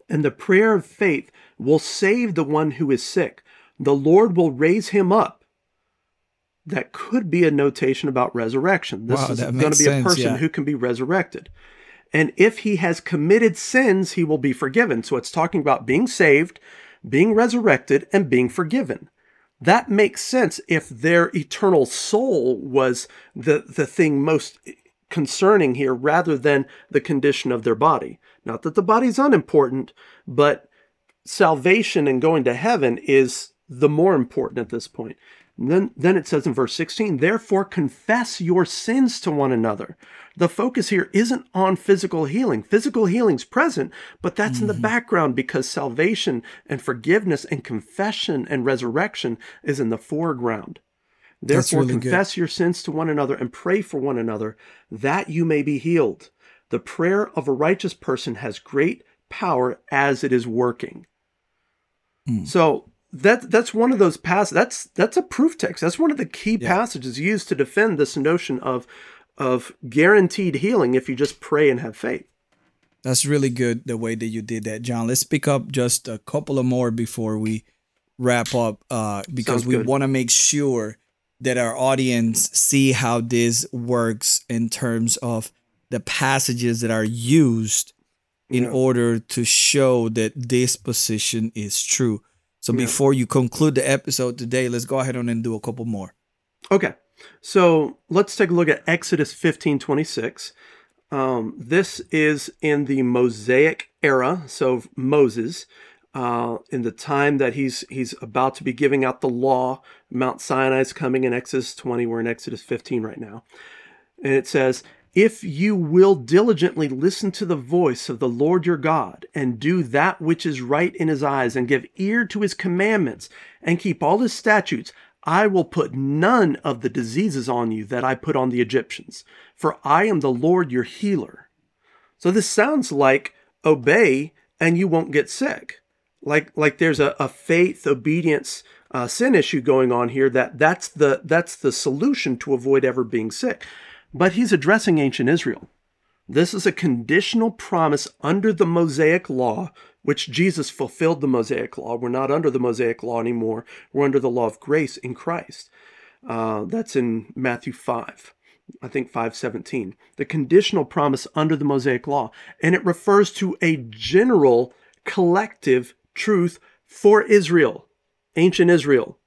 And the prayer of faith will save the one who is sick. The Lord will raise him up. That could be a notation about resurrection. This Wow, is going to be a person yeah. who can be resurrected. And if he has committed sins, he will be forgiven. So it's talking about being saved, being resurrected, and being forgiven. That makes sense if their eternal soul was the, the thing most concerning here rather than the condition of their body. Not that the body's unimportant, but salvation and going to heaven is the more important at this point. And then, then it says in verse 16, therefore confess your sins to one another. The focus here isn't on physical healing. Physical healing's present, but that's in the background because salvation and forgiveness and confession and resurrection is in the foreground. Therefore, really good. confess your sins to one another and pray for one another that you may be healed. The prayer of a righteous person has great power as it is working. Hmm. So that that's one of those passages. That's that's a proof text. That's one of the key Yeah. passages used to defend this notion of of guaranteed healing if you just pray and have faith. That's really good the way that you did that, John. Let's pick up just a couple of more before we wrap up uh, because Sounds we want to make sure that our audience see how this works in terms of the passages that are used in Yeah. order to show that this position is true. So Yeah. before you conclude the episode today, let's go ahead on and do a couple more. Okay, so let's take a look at Exodus fifteen twenty six. Um, this is in the Mosaic era, so Moses, uh, in the time that he's he's about to be giving out the law. Mount Sinai's coming in Exodus twenty. We're in Exodus fifteen right now, and it says, "If you will diligently listen to the voice of the Lord your God, and do that which is right in His eyes, and give ear to His commandments, and keep all His statutes." I will put none of the diseases on you that I put on the Egyptians, for I am the Lord your healer. So this sounds like obey and you won't get sick. Like like there's a, a faith obedience uh, sin issue going on here that that's the that's the solution to avoid ever being sick. But he's addressing ancient Israel. This is a conditional promise under the Mosaic law, which Jesus fulfilled the Mosaic law. We're not under the Mosaic law anymore. We're under the law of grace in Christ. Uh, that's in Matthew 5. I think 517. The conditional promise under the Mosaic law. And it refers to a general collective truth for Israel, ancient Israel.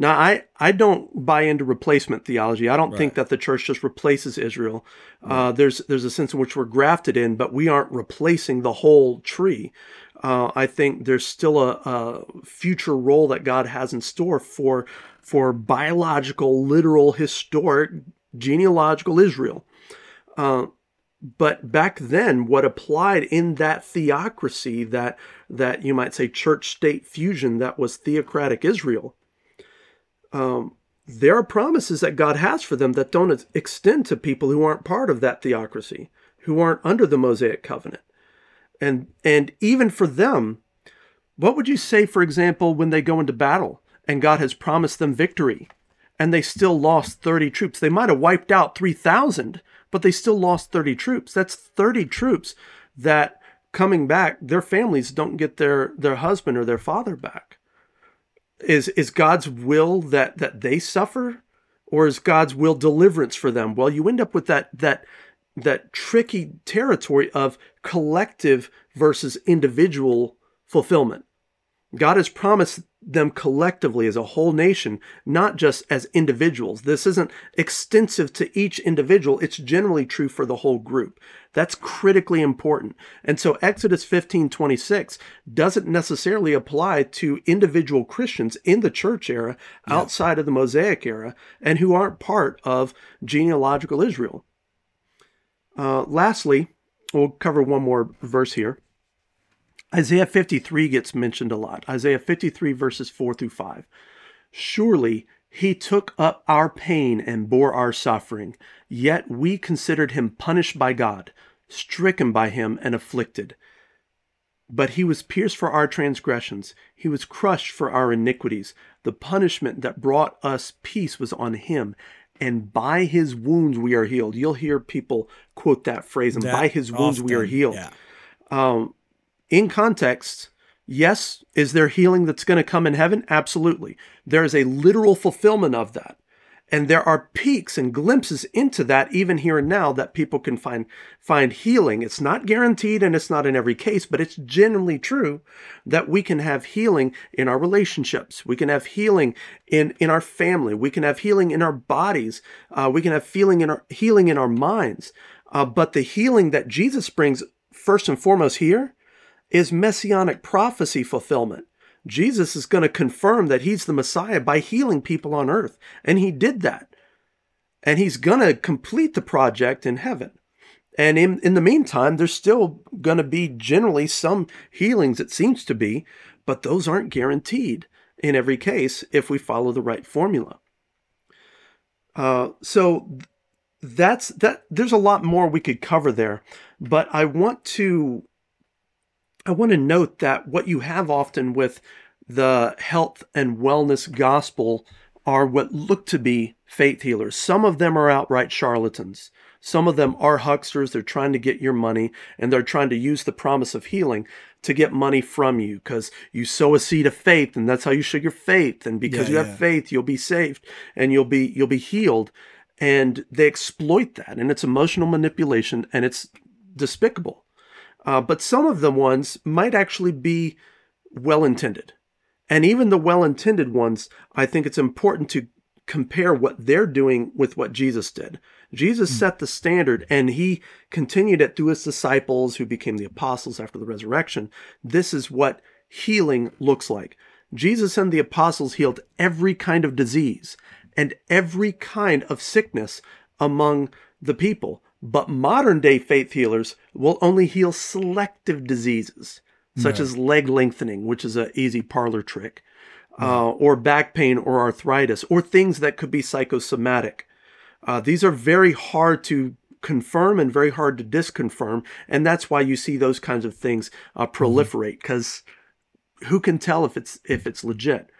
Now, I, I don't buy into replacement theology. I don't think that the church just replaces Israel. Uh, there's there's a sense in which we're grafted in, but we aren't replacing the whole tree. Uh, I think there's still a, a future role that God has in store for for biological, literal, historic, genealogical Israel. Uh, but back then, what applied in that theocracy, that that you might say church state fusion, that was theocratic Israel, um, there are promises that God has for them that don't extend to people who aren't part of that theocracy, who aren't under the Mosaic covenant. And and even for them, what would you say, for example, when they go into battle and God has promised them victory and they still lost 30 troops? They might have wiped out 3,000, but they still lost 30 troops. That's 30 troops that coming back, their families don't get their, their husband or their father back. Is is God's will that that they suffer? Or is God's will deliverance for them? Well, you end up with that that that tricky territory of collective versus individual fulfillment. God has promised them collectively as a whole nation, not just as individuals. This isn't extensive to each individual, it's generally true for the whole group. That's critically important. And so Exodus 15 26 doesn't necessarily apply to individual Christians in the church era outside of the Mosaic era and who aren't part of genealogical Israel. Uh, lastly, we'll cover one more verse here. Isaiah 53 gets mentioned a lot. Isaiah 53, verses 4 through 5. Surely he took up our pain and bore our suffering, yet we considered him punished by God, stricken by him, and afflicted. But he was pierced for our transgressions, he was crushed for our iniquities. The punishment that brought us peace was on him, and by his wounds we are healed. You'll hear people quote that phrase, and That by his wounds we are healed yeah. um, in context, yes, is there healing that's going to come in heaven? Absolutely. There is a literal fulfillment of that. And there are peeks and glimpses into that even here and now that people can find find healing. It's not guaranteed and it's not in every case, but it's generally true that we can have healing in our relationships. We can have healing in, in our family. We can have healing in our bodies. Uh, we can have feeling in our healing in our minds. Uh, but the healing that Jesus brings first and foremost here is messianic prophecy fulfillment. Jesus is going to confirm that he's the Messiah by healing people on earth. And he did that. And he's going to complete the project in heaven. And in, in the meantime, there's still going to be generally some healings, it seems to be, but those aren't guaranteed in every case if we follow the right formula. Uh, so that's that. There's a lot more we could cover there, but I want to I want to note that what you have often with the health and wellness gospel are what look to be faith healers. Some of them are outright charlatans. Some of them are hucksters. They're trying to get your money and they're trying to use the promise of healing to get money from you because you sow a seed of faith and that's how you show your faith. And because Yeah, you yeah. have faith, you'll be saved and you'll be you'll be healed. And they exploit that and it's emotional manipulation and it's despicable. Uh, but some of the ones might actually be well intended. And even the well intended ones, I think it's important to compare what they're doing with what Jesus did. Jesus set the standard and he continued it through his disciples who became the apostles after the resurrection. This is what healing looks like. Jesus and the apostles healed every kind of disease and every kind of sickness among the people. But modern day faith healers will only heal selective diseases, such as leg lengthening, which is an easy parlor trick, uh, or back pain or arthritis, or things that could be psychosomatic. Uh, these are very hard to confirm and very hard to disconfirm, and that's why you see those kinds of things uh, proliferate. Because who can tell if it's if it's legit?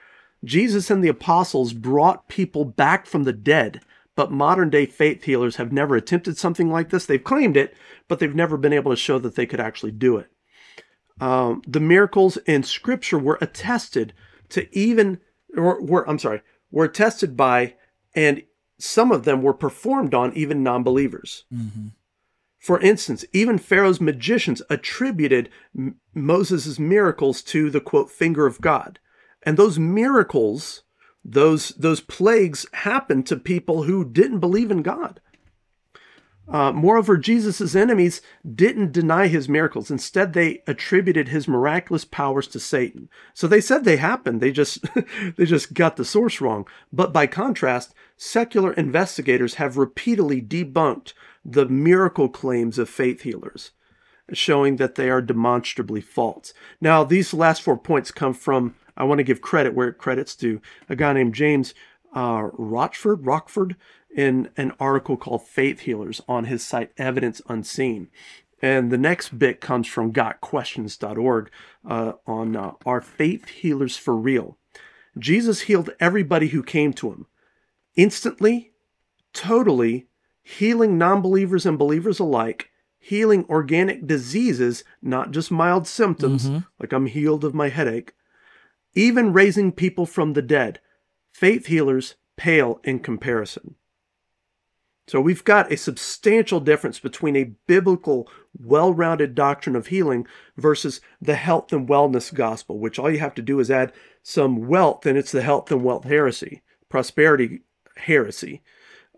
Jesus and the apostles brought people back from the dead, but modern day faith healers have never attempted something like this. They've claimed it, but they've never been able to show that they could actually do it. Um, the miracles in Scripture were attested to even, or were I'm sorry, were attested by, and some of them were performed on even non-believers. For instance, even Pharaoh's magicians attributed M- Moses' miracles to the quote finger of God. And those miracles Those those plagues happened to people who didn't believe in God. Uh, moreover, Jesus' enemies didn't deny his miracles. Instead, they attributed his miraculous powers to Satan. So they said they happened. They just they just got the source wrong. But by contrast, secular investigators have repeatedly debunked the miracle claims of faith healers, showing that they are demonstrably false. Now, these last four points come from I want to give credit where it credit's due. A guy named James uh, Rochford, Rockford, in an article called Faith Healers on his site Evidence Unseen. And the next bit comes from gotquestions.org uh, on uh, Are Faith Healers for Real? Jesus healed everybody who came to him instantly, totally, healing non believers and believers alike, healing organic diseases, not just mild symptoms, mm-hmm. like I'm healed of my headache, even raising people from the dead. Faith healers pale in comparison. So we've got a substantial difference between a biblical, well rounded doctrine of healing versus the health and wellness gospel, which all you have to do is add some wealth, and it's the health and wealth heresy, prosperity heresy.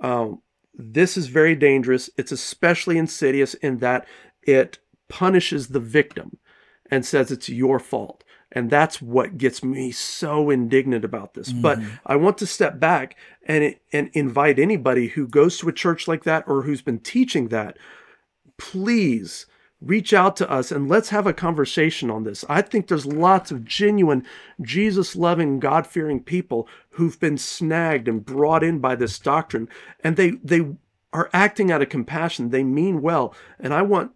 Um, this is very dangerous. It's especially insidious in that it punishes the victim and says it's your fault. And that's what gets me so indignant about this. Mm-hmm. But I want to step back and, and invite anybody who goes to a church like that or who's been teaching that, please reach out to us and let's have a conversation on this. I think there's lots of genuine, Jesus loving, God fearing people who've been snagged and brought in by this doctrine, and they, they are acting out of compassion. They mean well. And I want,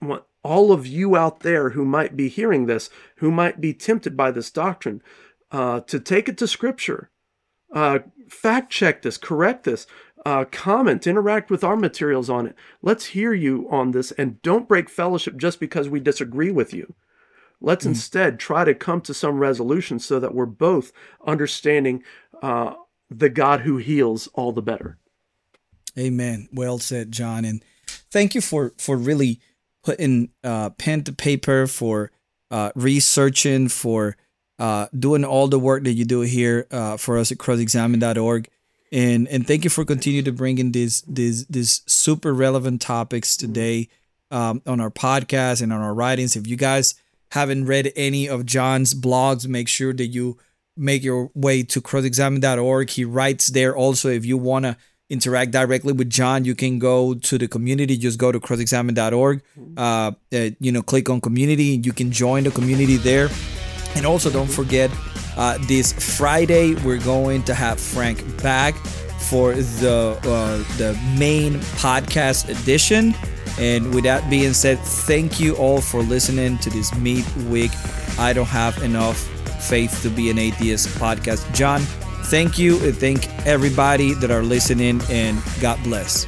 want all of you out there who might be hearing this, who might be tempted by this doctrine, uh, to take it to Scripture. Uh, fact check this, correct this, uh, comment, interact with our materials on it. Let's hear you on this and don't break fellowship just because we disagree with you. Let's mm. instead try to come to some resolution so that we're both understanding uh, the God who heals all the better. Amen. Well said, John. And thank you for for really putting uh, pen to paper, for uh, researching, for uh, doing all the work that you do here uh, for us at crossexamined.org. And and thank you for continuing to bring in these these these super relevant topics today um, on our podcast and on our writings. If you guys haven't read any of John's blogs, make sure that you make your way to crossexamined.org. He writes there also if you want to interact directly with John, you can go to the community. Just go to crossexamined.org. Uh, uh, you know, click on community, and you can join the community there. And also, don't forget, uh, this Friday we're going to have Frank back for the uh, the main podcast edition. And with that being said, thank you all for listening to this midweek. I don't have enough faith to be an atheist podcast. John, Thank you and thank everybody that are listening and God bless.